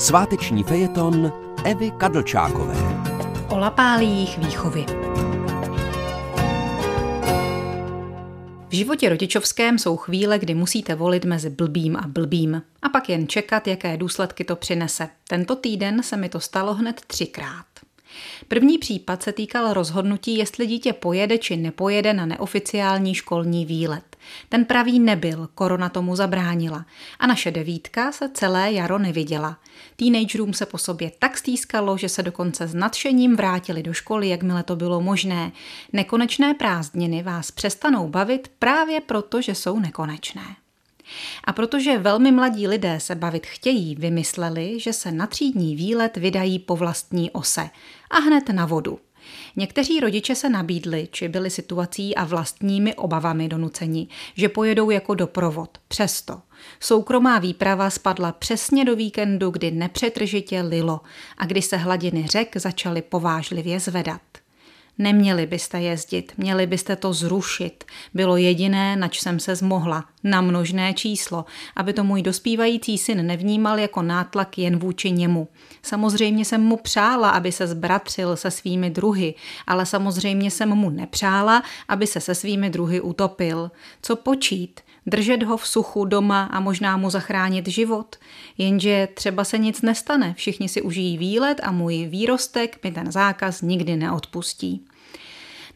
Sváteční fejeton Evy Kadlčákové. O lapálích výchovy. V životě rodičovském jsou chvíle, kdy musíte volit mezi blbým a blbým a pak jen čekat, jaké důsledky to přinese. Tento týden se mi to stalo hned třikrát. První případ se týkal rozhodnutí, jestli dítě pojede či nepojede na neoficiální školní výlet. Ten pravý nebyl, korona tomu zabránila. A naše devítka se celé jaro neviděla. Teenagerům se po sobě tak stýskalo, že se dokonce s nadšením vrátili do školy, jakmile to bylo možné. Nekonečné prázdniny vás přestanou bavit právě proto, že jsou nekonečné. A protože velmi mladí lidé se bavit chtějí, vymysleli, že se na třídní výlet vydají po vlastní ose a hned na vodu. Někteří rodiče se nabídli, či byli situací a vlastními obavami donuceni, že pojedou jako doprovod. Přesto soukromá výprava spadla přesně do víkendu, kdy nepřetržitě lilo a kdy se hladiny řek začaly povážlivě zvedat. Neměli byste jezdit, měli byste to zrušit. Bylo jediné, nač jsem se zmohla, na množné číslo, aby to můj dospívající syn nevnímal jako nátlak jen vůči němu. Samozřejmě jsem mu přála, aby se zbratřil se svými druhy, ale samozřejmě jsem mu nepřála, aby se se svými druhy utopil. Co počít? držet ho v suchu doma a možná mu zachránit život. Jenže třeba se nic nestane, všichni si užijí výlet a můj výrostek mi ten zákaz nikdy neodpustí.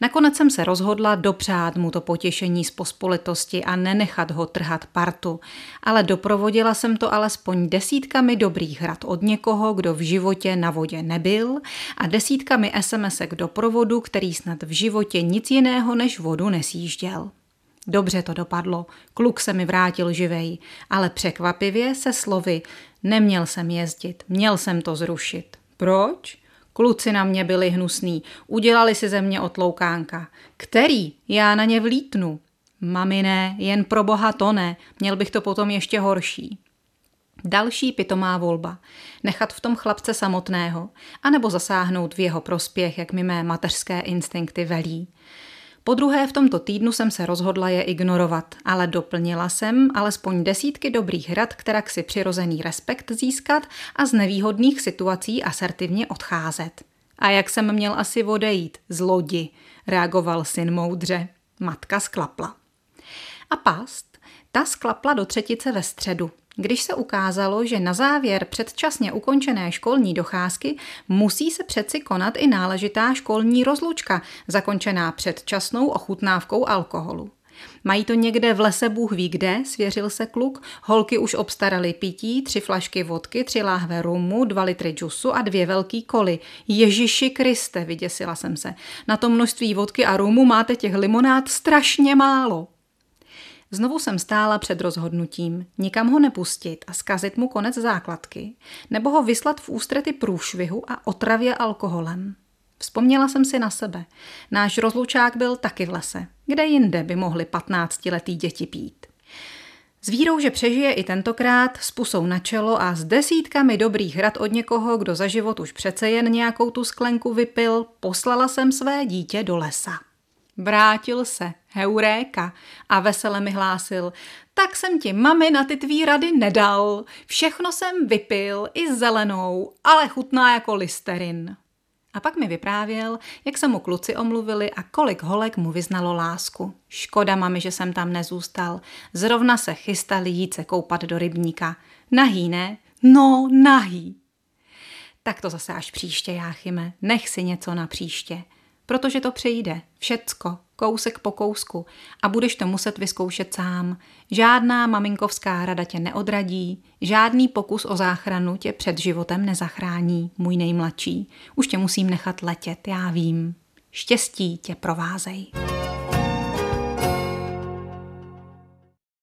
Nakonec jsem se rozhodla dopřát mu to potěšení z pospolitosti a nenechat ho trhat partu, ale doprovodila jsem to alespoň desítkami dobrých rad od někoho, kdo v životě na vodě nebyl a desítkami SMSek doprovodu, který snad v životě nic jiného než vodu nesjížděl. Dobře to dopadlo, kluk se mi vrátil živej, ale překvapivě se slovy neměl jsem jezdit, měl jsem to zrušit. Proč? Kluci na mě byli hnusný, udělali si ze mě otloukánka. Který? Já na ně vlítnu. Mami ne, jen pro boha to ne, měl bych to potom ještě horší. Další pitomá volba. Nechat v tom chlapce samotného, anebo zasáhnout v jeho prospěch, jak mi mé mateřské instinkty velí. Po druhé v tomto týdnu jsem se rozhodla je ignorovat, ale doplnila jsem alespoň desítky dobrých rad, která si přirozený respekt získat a z nevýhodných situací asertivně odcházet. A jak jsem měl asi odejít? Z lodi, reagoval syn moudře. Matka sklapla. A past? Ta sklapla do třetice ve středu. Když se ukázalo, že na závěr předčasně ukončené školní docházky musí se přeci konat i náležitá školní rozlučka, zakončená předčasnou ochutnávkou alkoholu. Mají to někde v lese Bůh ví kde, svěřil se kluk. Holky už obstaraly pití, tři flašky vodky, tři láhve rumu, dva litry džusu a dvě velký koly. Ježiši Kriste, vyděsila jsem se. Na to množství vodky a rumu máte těch limonád strašně málo. Znovu jsem stála před rozhodnutím nikam ho nepustit a zkazit mu konec základky, nebo ho vyslat v ústrety průšvihu a otravě alkoholem. Vzpomněla jsem si na sebe. Náš rozlučák byl taky v lese. Kde jinde by mohli patnáctiletý děti pít? S vírou, že přežije i tentokrát, s pusou na čelo a s desítkami dobrých rad od někoho, kdo za život už přece jen nějakou tu sklenku vypil, poslala jsem své dítě do lesa. Vrátil se, heuréka, a vesele mi hlásil, tak jsem ti mami na ty tvý rady nedal. Všechno jsem vypil, i zelenou, ale chutná jako listerin. A pak mi vyprávěl, jak se mu kluci omluvili a kolik holek mu vyznalo lásku. Škoda, mami, že jsem tam nezůstal. Zrovna se chystali jít se koupat do rybníka. Nahý, ne? No, nahý. Tak to zase až příště, Jáchyme. Nech si něco na příště protože to přejde, všecko, kousek po kousku a budeš to muset vyzkoušet sám. Žádná maminkovská rada tě neodradí, žádný pokus o záchranu tě před životem nezachrání, můj nejmladší. Už tě musím nechat letět, já vím. Štěstí tě provázej.